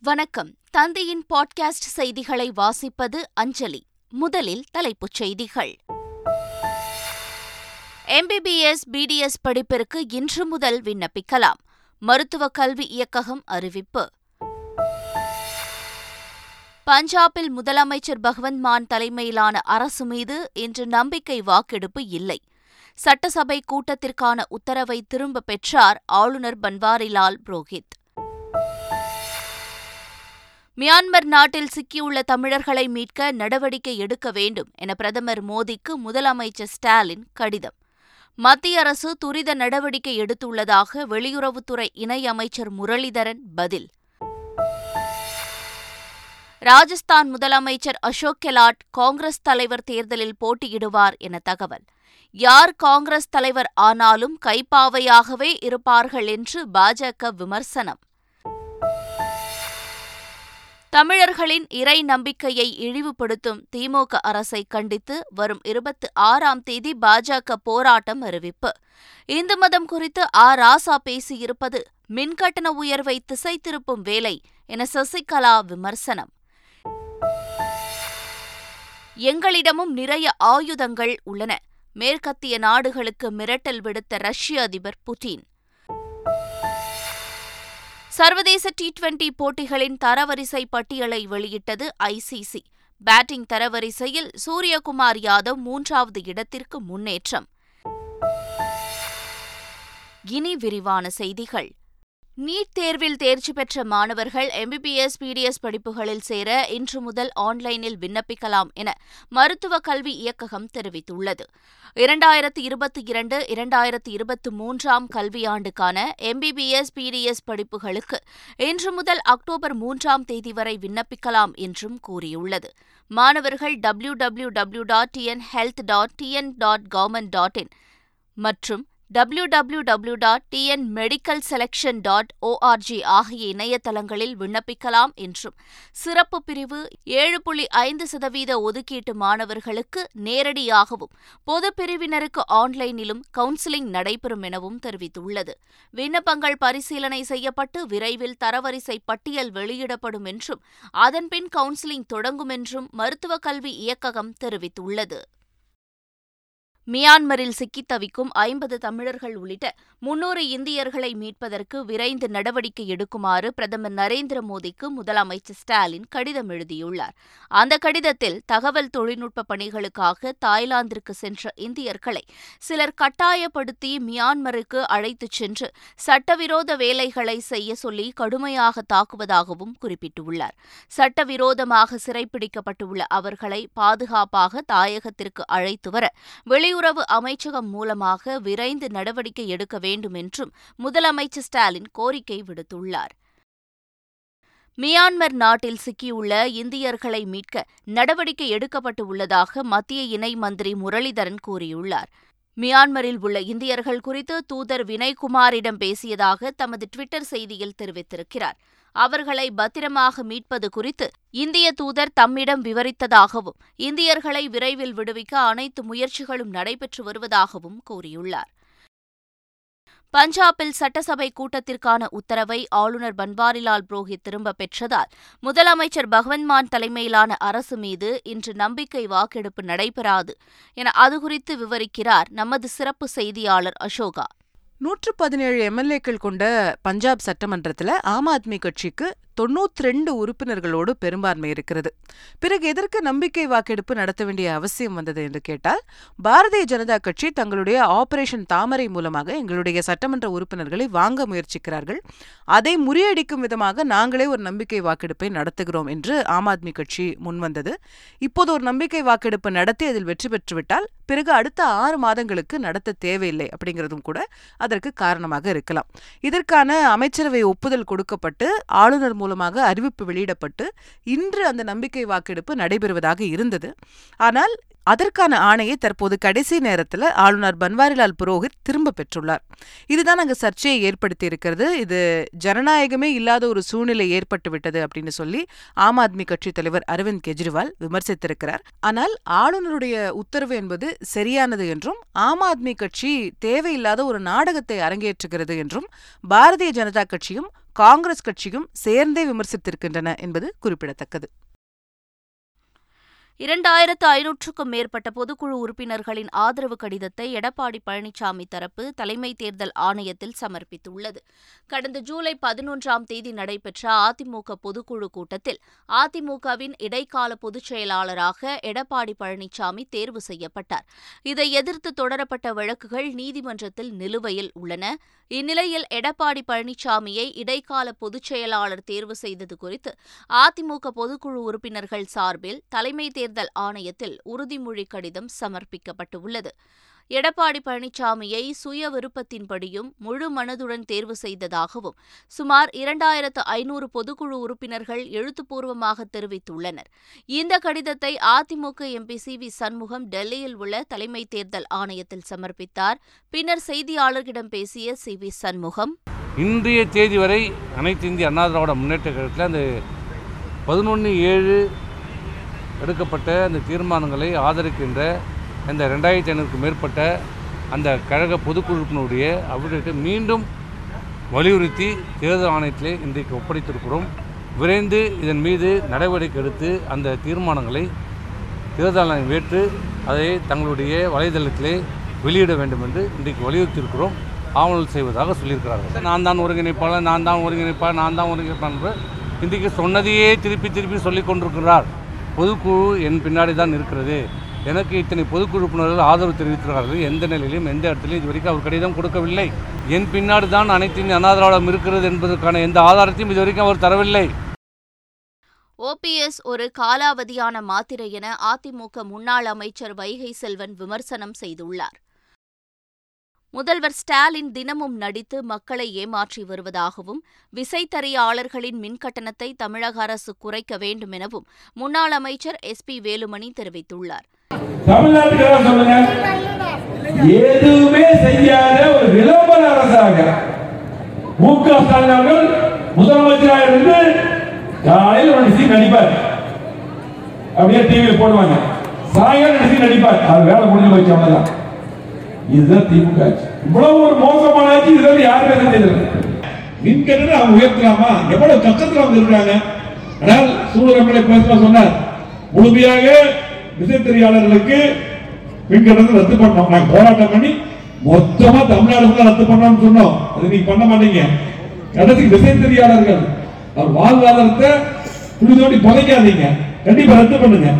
வணக்கம். தந்தையின் பாட்காஸ்ட் செய்திகளை வாசிப்பது அஞ்சலி. முதலில் தலைப்புச் செய்திகள். எம்பிபிஎஸ் பிடிஎஸ் படிப்பிற்கு இன்று முதல் விண்ணப்பிக்கலாம். மருத்துவ கல்வி இயக்ககம் அறிவிப்பு. பஞ்சாபில் முதலமைச்சர் பகவந்த் மான் தலைமையிலான அரசு மீது இன்று நம்பிக்கை வாக்கெடுப்பு இல்லை. சட்டசபை கூட்டத்திற்கான உத்தரவை திரும்பப் பெற்றார் ஆளுநர் பன்வாரிலால் புரோஹித். மியான்மர் நாட்டில் சிக்கியுள்ள தமிழர்களை மீட்க நடவடிக்கை எடுக்க வேண்டும் என பிரதமர் மோடிக்கு முதலமைச்சர் ஸ்டாலின் கடிதம். மத்திய அரசு துரித நடவடிக்கை எடுத்துள்ளதாக வெளியுறவுத்துறை இணையமைச்சர் முரளிதரன் பதில். ராஜஸ்தான் முதலமைச்சர் அசோக் கெலாட் காங்கிரஸ் தலைவர் தேர்தலில் போட்டியிடுவார் என தகவல். யார் காங்கிரஸ் தலைவர் ஆனாலும் கைப்பாவையாகவே இருப்பார்கள் என்று பாஜக விமர்சனம். தமிழர்களின் இறை நம்பிக்கையை இழிவுபடுத்தும் திமுக அரசை கண்டித்து வரும் இருபத்தி ஆறாம் தேதி பாஜக போராட்டம் அறிவிப்பு. இந்து மதம் குறித்து ஆ. ராசா பேசியிருப்பது மின்கட்டண உயர்வை திசை திருப்பும் வேலை என சசிகலா விமர்சனம். எங்களிடமும் நிறைய ஆயுதங்கள் உள்ளன. மேற்கத்திய நாடுகளுக்கு மிரட்டல் விடுத்த ரஷ்ய அதிபர் புட்டின். சர்வதேச டி டுவெண்டி போட்டிகளின் தரவரிசை பட்டியலை வெளியிட்டது ஐசிசி பேட்டிங் தரவரிசையில் சூரியகுமார் யாதவ் மூன்றாவது இடத்திற்கு முன்னேற்றம். இனி விரிவான செய்திகள். நீட் தேர்வில் தேர்ச்சி பெற்ற மாணவர்கள் எம்பிபிஎஸ் பிடிஎஸ் படிப்புகளில் சேர இன்று முதல் ஆன்லைனில் விண்ணப்பிக்கலாம் என மருத்துவ கல்வி இயக்ககம் தெரிவித்துள்ளது. இரண்டாயிரத்து இருபத்தி இரண்டு இரண்டாயிரத்து இருபத்தி மூன்றாம் கல்வியாண்டுக்கான எம்பிபிஎஸ் பிடிஎஸ் படிப்புகளுக்கு இன்று முதல் அக்டோபர் மூன்றாம் தேதி வரை விண்ணப்பிக்கலாம் என்றும் கூறியுள்ளது. மாணவர்கள் W W W dot TN health dot TN dot government dot in மற்றும் W W W dot TN medical selection dot ORG ஆகிய இணையதளங்களில் விண்ணப்பிக்கலாம் என்றும் சிறப்பு பிரிவு ஏழு புள்ளி ஐந்து சதவீத ஒதுக்கீட்டு மாணவர்களுக்கு நேரடியாகவும் பொது பிரிவினருக்கு ஆன்லைனிலும் கவுன்சிலிங் நடைபெறும் எனவும் தெரிவித்துள்ளது. விண்ணப்பங்கள் பரிசீலனை செய்யப்பட்டு விரைவில் தரவரிசை பட்டியல் வெளியிடப்படும் என்றும் அதன்பின் கவுன்சிலிங் தொடங்கும் என்றும் மருத்துவக் கல்வி இயக்ககம் தெரிவித்துள்ளது. மியான்மரில் சிக்கித் தவிக்கும் ஐம்பது தமிழர்கள் உள்ளிட்ட முன்னூறு இந்தியர்களை மீட்பதற்கு விரைந்து நடவடிக்கை எடுக்குமாறு பிரதமர் நரேந்திர மோடிக்கு முதலமைச்சர் ஸ்டாலின் கடிதம் எழுதியுள்ளார். அந்த கடிதத்தில் தகவல் தொழில்நுட்ப பணிகளுக்காக தாய்லாந்திற்கு சென்ற இந்தியர்களை சிலர் கட்டாயப்படுத்தி மியான்மருக்கு அழைத்துச் சென்று சட்டவிரோத வேலைகளை செய்ய சொல்லி கடுமையாக தாக்குவதாகவும் குறிப்பிட்டுள்ளார். சட்டவிரோதமாக சிறைப்பிடிக்கப்பட்டுள்ள அவர்களை பாதுகாப்பாக தாயகத்திற்கு அழைத்து வர வெளி வெளியுறவு அமைச்சகம் மூலமாக விரைந்து நடவடிக்கை எடுக்க வேண்டும் என்றும் முதலமைச்சர் ஸ்டாலின் கோரிக்கை விடுத்துள்ளார். மியான்மர் நாட்டில் சிக்கியுள்ள இந்தியர்களை மீட்க நடவடிக்கை எடுக்கப்பட்டு உள்ளதாக மத்திய இணை மந்திரி முரளிதரன் கூறியுள்ளார். மியான்மரில் உள்ள இந்தியர்கள் குறித்து தூதர் வினய்குமாரிடம் பேசியதாக தமது டுவிட்டர் செய்தியில் தெரிவித்திருக்கிறார். அவர்களை பத்திரமாக மீட்பது குறித்து இந்திய தூதர் தம்மிடம் விவரித்ததாகவும் இந்தியர்களை விரைவில் விடுவிக்க அனைத்து முயற்சிகளும் நடைபெற்று வருவதாகவும் கூறியுள்ளார். பஞ்சாபில் சட்டசபை கூட்டத்திற்கான உத்தரவை ஆளுநர் பன்வாரிலால் புரோஹித் திரும்பப் பெற்றதால் முதலமைச்சர் பகவந்த் மான் தலைமையிலான அரசு மீது இன்று நம்பிக்கை வாக்கெடுப்பு நடைபெறாது என அது குறித்து விவரிக்கிறார் நமது சிறப்பு செய்தியாளர் அசோகா. நூற்று பதினேழு எம்எல்ஏக்கள் கொண்ட பஞ்சாப் சட்டமன்றத்தில் ஆம் ஆத்மி கட்சிக்கு தொண்ணூத்தி ரெண்டு உறுப்பினர்களோடு பெரும்பான்மை இருக்கிறது. பிறகு எதற்கு நம்பிக்கை வாக்கெடுப்பு நடத்த வேண்டிய அவசியம் வந்தது என்று கேட்டால் பாரதிய ஜனதா கட்சி தங்களுடைய ஆபரேஷன் தாமரை மூலமாக எங்களுடைய சட்டமன்ற உறுப்பினர்களை வாங்க முயற்சிக்கிறார்கள். அதை முறியடிக்கும் விதமாக நாங்களே ஒரு நம்பிக்கை வாக்கெடுப்பை நடத்துகிறோம் என்று ஆம் ஆத்மி கட்சி முன்வந்தது. இப்போது ஒரு நம்பிக்கை வாக்கெடுப்பு நடத்தி அதில் வெற்றி பெற்றுவிட்டால் பிறகு அடுத்த ஆறு மாதங்களுக்கு நடத்த தேவையில்லை அப்படிங்கிறதும் கூட அதற்கு காரணமாக இருக்கலாம். இதற்கான அமைச்சரவை ஒப்புதல் கொடுக்கப்பட்டு ஆளுநர் மூலமாக அறிவிப்பு வெளியிடப்பட்டு இன்று அந்த நம்பிக்கை வாக்கெடுப்பு நடைபெறுவதாக இருந்தது. ஆனால் அதற்கான ஆணையை தற்போது கடைசி நேரத்தில் ஆளுநர் பன்வாரிலால் புரோஹித் திரும்ப பெற்றுள்ளார். இதுதான் அங்கே சர்ச்சையை ஏற்படுத்தி இருக்கிறது. இது ஜனநாயகமே இல்லாத ஒரு சூழ்நிலை ஏற்பட்டு விட்டது அப்படின்னு சொல்லி ஆம் ஆத்மி கட்சி தலைவர் அரவிந்த் கெஜ்ரிவால் விமர்சித்திருக்கிறார். ஆனால் ஆளுநருடைய உத்தரவு என்பது சரியானது என்றும் ஆம் ஆத்மி கட்சி தேவையில்லாத ஒரு நாடகத்தை அரங்கேற்றுகிறது என்றும் பாரதிய ஜனதா கட்சியும் காங்கிரஸ் கட்சியும் சேர்ந்தே விமர்சித்திருக்கின்றன என்பது குறிப்பிடத்தக்கது. இரண்டாயிரத்து ஐநூற்றுக்கும் மேற்பட்ட பொதுக்குழு உறுப்பினர்களின் ஆதரவு கடிதத்தை எடப்பாடி பழனிசாமி தரப்பு தலைமை தேர்தல் ஆணையத்தில் சமர்ப்பித்துள்ளது. கடந்த ஜூலை பதினொன்றாம் தேதி நடைபெற்ற அதிமுக பொதுக்குழு கூட்டத்தில் அதிமுகவின் இடைக்கால பொதுச் செயலாளராக எடப்பாடி பழனிசாமி தேர்வு செய்யப்பட்டார். இதை எதிர்த்து தொடரப்பட்ட வழக்குகள் நீதிமன்றத்தில் நிலுவையில் உள்ளன. இந்நிலையில் எடப்பாடி பழனிசாமியை இடைக்கால பொதுச் செயலாளர் தேர்வு செய்தது குறித்து அதிமுக பொதுக்குழு உறுப்பினர்கள் சார்பில் தலைமை தேர்தல் ஆணையத்தில் உறுதிமொழி கடிதம் சமர்ப்பிக்கப்பட்டுள்ளது. எடப்பாடி பழனிசாமியை சுய விருப்பத்தின்படியும் முழு மனதுடன் தேர்வு செய்ததாகவும் சுமார் இரண்டாயிரத்து ஐநூறு பொதுக்குழு உறுப்பினர்கள் எழுத்துப்பூர்வமாக தெரிவித்துள்ளனர். இந்த கடிதத்தை AIADMK MP C V Shanmugam டெல்லியில் உள்ள தலைமை தேர்தல் ஆணையத்தில் சமர்ப்பித்தார். பின்னர் செய்தியாளர்களிடம் பேசிய சி வி சண்முகம் இன்றைய தேதி வரை அனைத்து இந்திய அண்ணா திராவிட முன்னேற்ற கழகத்தில் அந்த பதினொன்று ஏழு எடுக்கப்பட்ட அந்த தீர்மானங்களை ஆதரிக்கின்ற இந்த ரெண்டாயிரத்தி ஐநூறுக்கும் மேற்பட்ட அந்த கழக பொதுக்குழுப்பினுடைய அவர்களுக்கு மீண்டும் வலியுறுத்தி தேர்தல் ஆணையத்திலே இன்றைக்கு ஒப்படைத்திருக்கிறோம். விரைந்து இதன் மீது நடவடிக்கை எடுத்து அந்த தீர்மானங்களை தேர்தல் ஆணையம் ஏற்று அதை தங்களுடைய வலைதளத்திலே வெளியிட வேண்டும் என்று இன்றைக்கு வலியுறுத்தியிருக்கிறோம். ஆவணல் செய்வதாக சொல்லியிருக்கிறார்கள். நான் தான் ஒருங்கிணைப்பாளர் நான் தான் ஒருங்கிணைப்பாளர் நான் தான் ஒருங்கிணைப்பாளர் என்று இன்றைக்கு சொன்னதையே திருப்பி திருப்பி சொல்லிக் கொண்டிருக்கிறார் பொதுக்குழு என் பின்னாடி தான் இருக்கிறது. எனக்கு இத்தனை பொதுக்குழு உறுப்பினர்கள் ஆதரவு தெரிவித்திருக்கிறார்கள். எந்த நிலையிலும் எந்த இடத்துலையும் இதுவரைக்கும் அவர் கடிதம் கொடுக்கவில்லை. என் பின்னாடி தான் அனைத்தின் இந்திய இருக்கிறது என்பதற்கான எந்த ஆதாரத்தையும் இதுவரைக்கும் அவர் தரவில்லை. ஓபிஎஸ் ஒரு காலாவதியான மாத்திரை என அதிமுக முன்னாள் அமைச்சர் வைகை செல்வன் விமர்சனம் செய்துள்ளார். முதல்வர் ஸ்டாலின் தினமும் நடித்து மக்களை ஏமாற்றி வருவதாகவும் விசைத்தறியாளர்களின் மின்கட்டணத்தை தமிழக அரசு குறைக்க வேண்டும் எனவும் முன்னாள் அமைச்சர் எஸ் பி வேலுமணி தெரிவித்துள்ளார். எதுவுமே செய்யாத ஒரு விளம்பர அரசாக மு க ஸ்டாலின் அவர்கள் முதலமைச்சராக இருந்து காலையில் ஒரு சீன் நடிப்பார் அப்படியே டிவியில் போடுவாங்க. சாயங்காலம் ரெண்டு நடிப்பார் அது வேலை முடிஞ்சு போச்சு அவ்வளவுதான். இதுதான் திமுக ஆட்சி. இவ்வளவு ஒரு மோசமான ஆட்சி இதெல்லாம் வந்து யாருமே செஞ்சதில்லை மின்கட்டணம் அவங்க உயர்த்தலாமா? எவ்வளவு கஷ்டத்தில் அவங்க இருக்காங்க ஆனால் சூழலமலை பேசுற சொன்னார் முழுமையாக விசைத்தறியாளர்களுக்கு மின்கட்டணத்தை ரத்து பண்ணோம் நாங்கள் போராட்டம் பண்ணி மொத்தமா தமிழ்நாடு ஃபுல்லா ரத்து பண்ணோம்னு சொன்னோம். அது நீங்க பண்ண மாட்டீங்க. கடைசி விசைத்தறியாளர்கள் அவர் வாழ்வாதாரத்தை துணி தோண்டி புதைக்காதீங்க. கண்டிப்பா ரத்து பண்ணுங்க.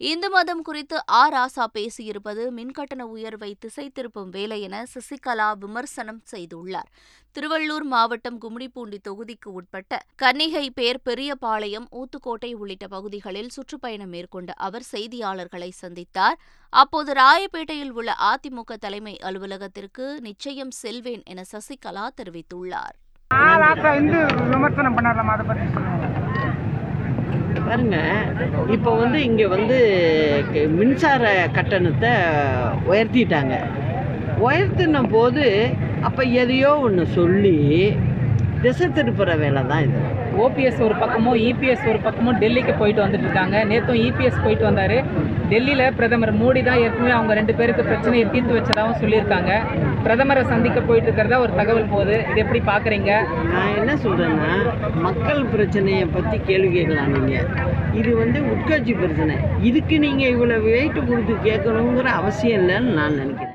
இந்து மதம் குறித்து ஆ ராசா பேசியிருப்பது மின்கட்டண உயர்வை திசை திருப்பும் வேலை என சசிகலா விமர்சனம் செய்துள்ளார். திருவள்ளூர் மாவட்டம் கும்மிடிப்பூண்டி தொகுதிக்கு உட்பட்ட கன்னிகை பேர் பெரியபாளையம் ஊத்துக்கோட்டை உள்ளிட்ட பகுதிகளில் சுற்றுப்பயணம் மேற்கொண்ட அவர் செய்தியாளர்களை சந்தித்தார். அப்போது ராயப்பேட்டையில் உள்ள அதிமுக தலைமை அலுவலகத்திற்கு நிச்சயம் செல்வேன் என சசிகலா தெரிவித்துள்ளார். விமர்சனம் பண்ணலாமா அதை பற்றி பாருங்க. இப்போ வந்து இங்கே வந்து மின்சார கட்டணத்தை உயர்த்திட்டாங்க. உயர்த்தின போது அப்போ எதையோ ஒன்று சொல்லி திசை திருப்புற வேலை தான் இது. ஓபிஎஸ் ஒரு பக்கமும் இபிஎஸ் ஒரு பக்கமும் டெல்லிக்கு போயிட்டு வந்துட்டு இருக்காங்க நேற்றும் இபிஎஸ் போயிட்டு வந்தார். டெல்லியில் பிரதமர் மோடி தான் ஏற்கனவே அவங்க ரெண்டு பேருக்கு பிரச்சனையை தீர்த்து வச்சதாகவும் சொல்லியிருக்காங்க. பிரதமரை சந்திக்க போயிட்டு இருக்கிறதா ஒரு தகவல் போகுது. இது எப்படி பார்க்குறீங்க நான் என்ன சொல்கிறேன்னா மக்கள் பிரச்சனையை பற்றி கேள்வி கேட்கலாம் நீங்கள் இது வந்து உட்கட்சி பிரச்சனை. இதுக்கு நீங்கள் இவ்வளோ வெயிட் கொடுத்து கேட்கணுங்கிற அவசியம் இல்லைன்னு நான் நினைக்கிறேன்.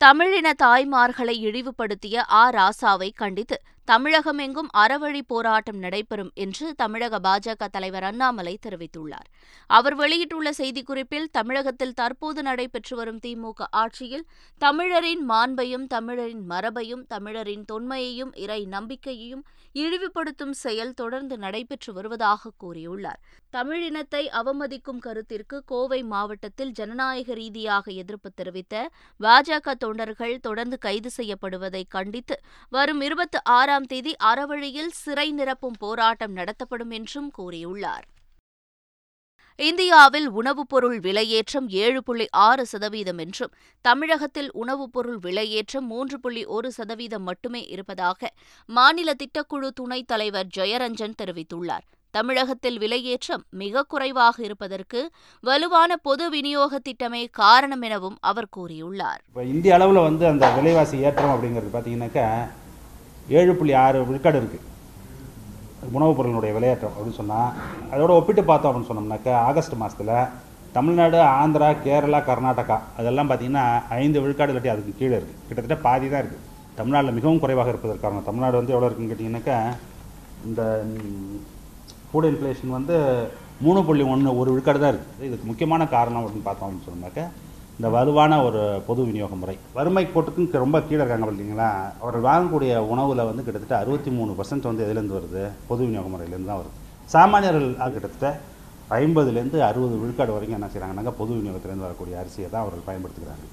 தமிழின தாய்மார்களை இழிவுபடுத்திய ஆ. ராசாவை கண்டித்து தமிழகமெங்கும் அறவழி போராட்டம் நடைபெறும் என்று தமிழக பாஜக தலைவர் அண்ணாமலை தெரிவித்துள்ளார். அவர் வெளியிட்டுள்ள செய்திக்குறிப்பில் தமிழகத்தில் தற்போது நடைபெற்று வரும் திமுக ஆட்சியில் தமிழரின் மாண்பையும் தமிழரின் மரபையும் தமிழரின் தொன்மையையும் இறை நம்பிக்கையையும் இழிவுபடுத்தும் செயல் தொடர்ந்து நடைபெற்று வருவதாக கூறியுள்ளார். தமிழினத்தை அவமதிக்கும் கருத்திற்கு கோவை மாவட்டத்தில் ஜனநாயக ரீதியாக எதிர்ப்பு தெரிவித்த பாஜக தொண்டர்கள் தொடர்ந்து கைது செய்யப்படுவதை கண்டித்து வரும் இருபத்தி ஆறாம் தேதி அறவழியில் சிறை நிரப்பும் போராட்டம் நடத்தப்படும் என்றும் கூறியுள்ளார். இந்தியாவில் உணவுப் பொருள் விலையேற்றம் ஏழு புள்ளி ஆறு சதவீதம் என்றும் தமிழகத்தில் உணவுப் பொருள் விலையேற்றம் மூன்று புள்ளி ஒரு சதவீதம் மட்டுமே இருப்பதாக மாநில திட்டக்குழு துணைத் தலைவர் ஜெயரஞ்சன் தெரிவித்துள்ளார். தமிழகத்தில் விலையேற்றம் மிக குறைவாக இருப்பதற்கு வலுவான பொது விநியோக திட்டமே காரணம் எனவும் அவர் கூறியுள்ளார். இப்போ இந்திய அளவில் வந்து அந்த விலைவாசி ஏற்றம் அப்படிங்கிறது பார்த்தீங்கன்னாக்கா ஏழு புள்ளி ஆறு விழுக்காடு இருக்குது உணவுப் பொருளினுடைய விளையாட்டம் அப்படின்னு சொன்னால் அதோட ஒப்பிட்டு பார்த்தோம் அப்படின்னு சொன்னோம்னாக்கா ஆகஸ்ட் மாதத்தில் தமிழ்நாடு ஆந்திரா கேரளா கர்நாடகா அதெல்லாம் பார்த்திங்கன்னா ஐந்து விழுக்காடு இல்லாட்டி அதுக்கு கீழே இருக்குது கிட்டத்தட்ட பாதி தான் இருக்குது தமிழ்நாட்டில் மிகவும் குறைவாக இருப்பதற்கு காரணம். தமிழ்நாடு வந்து எவ்வளோ இருக்குன்னு கேட்டிங்கனாக்கா இந்த ஃபுட் இன்ஃப்ளேஷன் வந்து மூணு புள்ளி ஒன்று ஒரு விழுக்காடு தான் இருக்குது இதுக்கு முக்கியமான காரணம் அப்படின்னு பார்த்தோம் அப்படின்னு சொன்னாக்கா இந்த வலுவான ஒரு பொது விநியோக முறை. வறுமை கோட்டுக்கும் ரொம்ப கீழே இருக்காங்க பார்த்தீங்களா? அவர்கள் வாங்கக்கூடிய உணவில் வந்து கிட்டத்தட்ட அறுபத்தி மூணு பர்சன்ட் வந்து எதுலேருந்து வருது? பொது விநியோக முறையிலேருந்து தான் வருது. சாமானியர்கள் கிட்டத்தட்ட ஐம்பதுலேருந்து அறுபது விழுக்காடு வரைக்கும் என்ன செய்கிறாங்கன்னாக்கா பொது விநியோகத்திலேருந்து வரக்கூடிய அரிசியை தான் அவர்கள் பயன்படுத்துகிறாங்க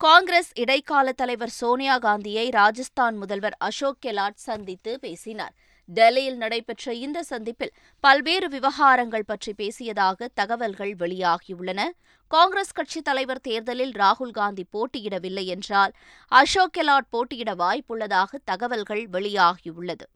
காங்கிரஸ் இடைக்கால தலைவர் சோனியா காந்தியை ராஜஸ்தான் முதல்வர் அசோக் கெலாட் சந்தித்து பேசினார். டெல்லியில் நடைபெற்ற இந்த சந்திப்பில் பல்வேறு விவகாரங்கள் பற்றி பேசியதாக தகவல்கள் வெளியாகியுள்ளன. காங்கிரஸ் கட்சித் தலைவர் தேர்தலில் ராகுல் காந்தி போட்டியிடவில்லை என்றால் அசோக் கெலாட் போட்டியிட வாய்ப்புள்ளதாக தகவல்கள் வெளியாகியுள்ளது.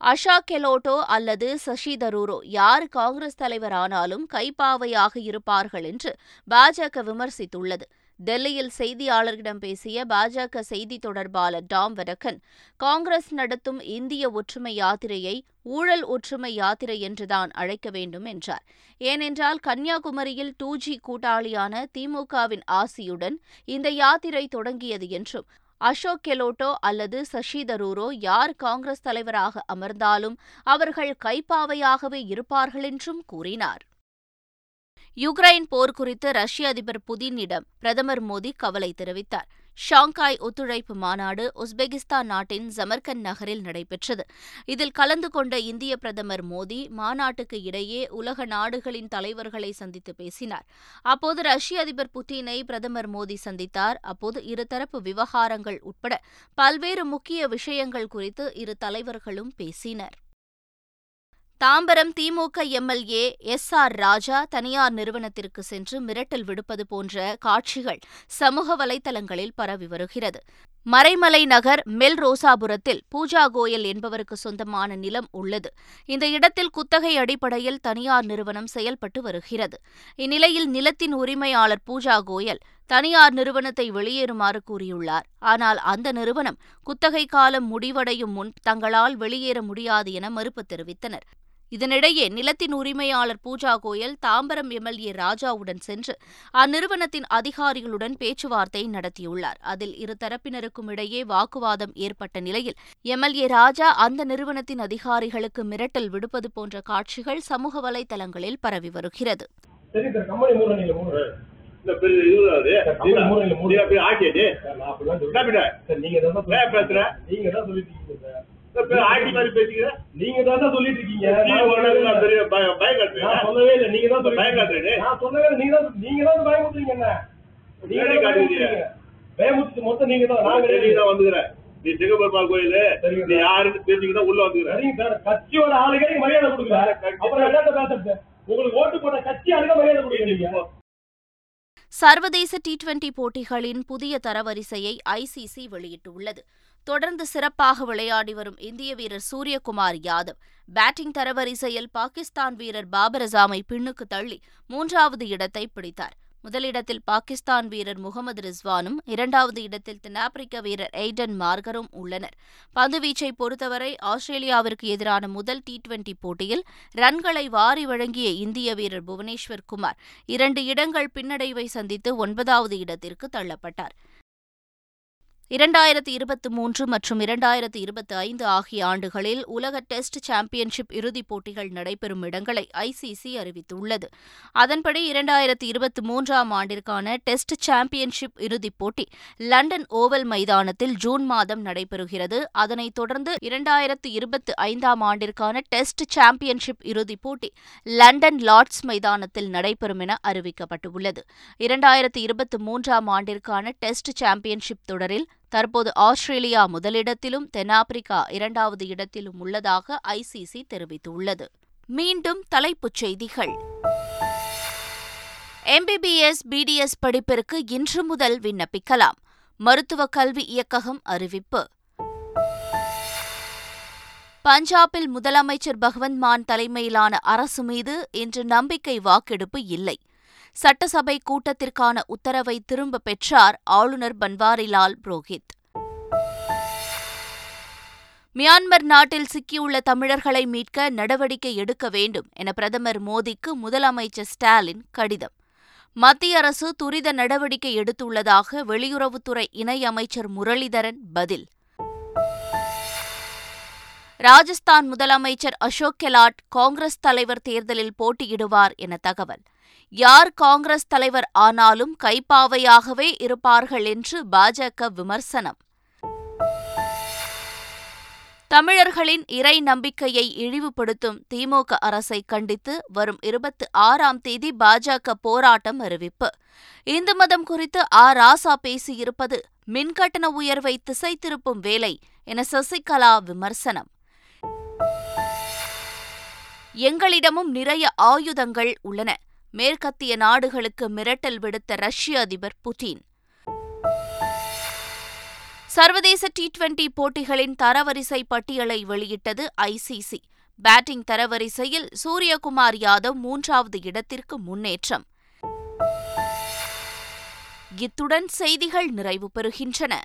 அஷா கெலோட்டோ அல்லது சசி தரூரோ யார் காங்கிரஸ் தலைவர் ஆனாலும் கைப்பாவையாக இருப்பார்கள் என்று பாஜக விமர்சித்துள்ளது. டெல்லியில் செய்தியாளர்களிடம் பேசிய பாஜக செய்தி தொடர்பாளர் டாம் வடக்கன் காங்கிரஸ் நடத்தும் இந்திய ஒற்றுமை யாத்திரையை ஊழல் ஒற்றுமை யாத்திரை என்றுதான் அழைக்க வேண்டும் என்றார். ஏனென்றால் கன்னியாகுமரியில் டூ ஜி கூட்டாளியான திமுகவின் ஆசியுடன் இந்த யாத்திரை தொடங்கியது என்றும் அசோக் கெலோட்டோ அல்லது சசி தரூரோ யார் காங்கிரஸ் தலைவராக அமர்ந்தாலும் அவர்கள் கைப்பாவையாகவே இருப்பார்கள் என்றும் கூறினார். யுக்ரைன் போர் குறித்து ரஷ்ய அதிபர் புதினிடம் பிரதமர் மோடி கவலை தெரிவித்தார். ஷாங்காய் ஒத்துழைப்பு மாநாடு உஸ்பெகிஸ்தான் நாட்டின் ஜமர்கன் நகரில் நடைபெற்றது. இதில் கலந்து கொண்ட இந்திய பிரதமர் மோடி மாநாட்டுக்கு இடையே உலக நாடுகளின் தலைவர்களை சந்தித்து பேசினார். அப்போது ரஷ்ய அதிபர் புட்டினை பிரதமர் மோடி சந்தித்தார். அப்போது இருதரப்பு விவகாரங்கள் உட்பட பல்வேறு முக்கிய விஷயங்கள் குறித்து இரு தலைவர்களும் பேசினர். Tambaram DMK MLA S R Raja தனியார் நிறுவனத்திற்கு சென்று மிரட்டல் விடுப்பது போன்ற காட்சிகள் சமூக வலைதளங்களில் பரவி வருகிறது. மறைமலை நகர் மெல் ரோசாபுரத்தில் பூஜா கோயல் என்பவருக்கு சொந்தமான நிலம் உள்ளது. இந்த இடத்தில் குத்தகை அடிப்படையில் தனியார் நிறுவனம் செயல்பட்டு வருகிறது. இந்நிலையில் நிலத்தின் உரிமையாளர் பூஜா கோயல் தனியார் நிறுவனத்தை வெளியேறுமாறு கூறியுள்ளார். ஆனால் அந்த நிறுவனம் குத்தகை காலம் முடிவடையும் முன் தங்களால் வெளியேற முடியாது என மறுப்பு தெரிவித்தனர். இதனிடையே நிலத்தின் உரிமையாளர் பூஜா கோயல் தாம்பரம் எம்எல்ஏ ராஜாவுடன் சென்று அந்நிறுவனத்தின் அதிகாரிகளுடன் பேச்சுவார்த்தை நடத்தியுள்ளார். அதில் இருதரப்பினருக்கும் இடையே வாக்குவாதம் ஏற்பட்ட நிலையில் எம்எல்ஏ ராஜா அந்த நிறுவனத்தின் அதிகாரிகளுக்கு மிரட்டல் விடுப்பது போன்ற காட்சிகள் சமூக வலைதளங்களில் பரவி வருகிறது. நீங்க தான் தான் சொல்லிட்டு மாதிரி பேசிக்கிற நீங்க தான் சார் சொல்லிட்டு இருக்கீங்க நான் சொல்லவே இல்லை. நீங்க தான். நான் சொல்லவே நீங்க தான் நீங்க தான் பயமுறுத்துறீங்க என்ன? நீங்க தான் காட்டுறீங்க? பயமுறுத்துறீங்க. பயமுறுத்து மொத்தம் நீங்க தான். நான் கிடையாது. தான் வந்துக்கிறேன் நீ சிங்கப்பெருமாள் கோயிலு நீ. யாருன்னு தெரிஞ்சுக்கிட்டா உள்ள வந்துக்கிறேன் சரிங்க சார். கட்சியோட ஆளுகை மரியாதை அப்புறம் பேசுறது? உங்களுக்கு ஓட்டு போட்ட கட்சி ஆளுங்க மரியாதை கொடுக்குறீங்க சர்வதேச டி டுவெண்டி போட்டிகளின் புதிய தரவரிசையை ஐசிசி வெளியிட்டுள்ளது. தொடர்ந்து சிறப்பாக விளையாடி வரும் இந்திய வீரர் சூரியகுமார் யாதவ். பேட்டிங் தரவரிசையில் பாகிஸ்தான் வீரர் பாபர் அசாமை பின்னுக்கு தள்ளி மூன்றாவது இடத்தை பிடித்தார். முதலிடத்தில் பாகிஸ்தான் வீரர் முகமது ரிஸ்வானும் இரண்டாவது இடத்தில் தென்னாப்பிரிக்க வீரர் எய்டன் மார்கரும் உள்ளனர். பந்துவீச்சை பொறுத்தவரை ஆஸ்திரேலியாவிற்கு எதிரான முதல் டி டுவெண்டி போட்டியில் ரன்களை வாரி வழங்கிய இந்திய வீரர் புவனேஸ்வர் குமார் இரண்டு இடங்கள் பின்னடைவை சந்தித்து ஒன்பதாவது இடத்திற்கு தள்ளப்பட்டார். இரண்டாயிரத்தி இருபத்தி மூன்று மற்றும் இரண்டாயிரத்தி இருபத்தி ஐந்து ஆகிய ஆண்டுகளில் உலக டெஸ்ட் சாம்பியன்ஷிப் இறுதிப் போட்டிகள் நடைபெறும் இடங்களை ஐசிசி அறிவித்துள்ளது. அதன்படி இரண்டாயிரத்தி இருபத்தி மூன்றாம் ஆண்டிற்கான டெஸ்ட் சாம்பியன்ஷிப் இறுதிப் போட்டி லண்டன் ஓவல் மைதானத்தில் ஜூன் மாதம் நடைபெறுகிறது. அதனைத் தொடர்ந்து இரண்டாயிரத்து இருபத்தி ஐந்தாம் ஆண்டிற்கான டெஸ்ட் சாம்பியன்ஷிப் இறுதிப் போட்டி லண்டன் லார்ட்ஸ் மைதானத்தில் நடைபெறும் என அறிவிக்கப்பட்டுள்ளது. இரண்டாயிரத்தி இருபத்தி மூன்றாம் ஆண்டிற்கான டெஸ்ட் சாம்பியன்ஷிப் தொடரில் தற்போது ஆஸ்திரேலியா முதலிடத்திலும் தென்னாப்பிரிக்கா இரண்டாவது இடத்திலும் உள்ளதாக ஐசிசி தெரிவித்துள்ளது. மீண்டும் தலைப்புச் செய்திகள். எம்பிபிஎஸ் பிடிஎஸ் படிப்பிற்கு இன்று முதல் விண்ணப்பிக்கலாம். மருத்துவக் கல்வி இயக்ககம் அறிவிப்பு. பஞ்சாபில் முதலமைச்சர் பகவந்த் மான் தலைமையிலான அரசு மீது இன்று நம்பிக்கை வாக்கெடுப்பு இல்லை. சட்டசபை கூட்டத்திற்கான உத்தரவை திரும்ப பெற்றார் ஆளுநர் பன்வாரிலால் புரோஹித். மியான்மர் நாட்டில் சிக்கியுள்ள தமிழர்களை மீட்க நடவடிக்கை எடுக்க வேண்டும் என பிரதமர் மோடிக்கு முதலமைச்சர் ஸ்டாலின் கடிதம். மத்திய அரசு துரித நடவடிக்கை எடுத்துள்ளதாக வெளியுறவுத்துறை இணையமைச்சர் முரளிதரன் பதில். ராஜஸ்தான் முதலமைச்சர் அசோக் கெலாட் காங்கிரஸ் தலைவர் தேர்தலில் போட்டியிடுவார் என தகவல். யார் காங்கிரஸ் தலைவர் ஆனாலும் கைப்பாவையாகவே இருப்பார்கள் என்று பாஜக விமர்சனம். தமிழர்களின் இறை நம்பிக்கையை இழிவுபடுத்தும் திமுக அரசை கண்டித்து வரும் இருபத்தி ஆறாம் தேதி பாஜக போராட்டம் அறிவிப்பு. இந்து மதம் குறித்து ஆ. ராசா பேசியிருப்பது மின்கட்டண உயர்வை திசை திருப்பும் வேலை என சசிகலா விமர்சனம். எங்களிடமும் நிறைய ஆயுதங்கள் உள்ளன. மேற்கத்திய நாடுகளுக்கு மிரட்டல் விடுத்த ரஷ்ய அதிபர் புட்டின். சர்வதேச டி டுவெண்டி போட்டிகளின் தரவரிசை பட்டியலை வெளியிட்டது ஐசிசி பேட்டிங் தரவரிசையில் சூரியகுமார் யாதவ் மூன்றாவது இடத்திற்கு முன்னேற்றம். இத்துடன் செய்திகள் நிறைவு பெறுகின்றன.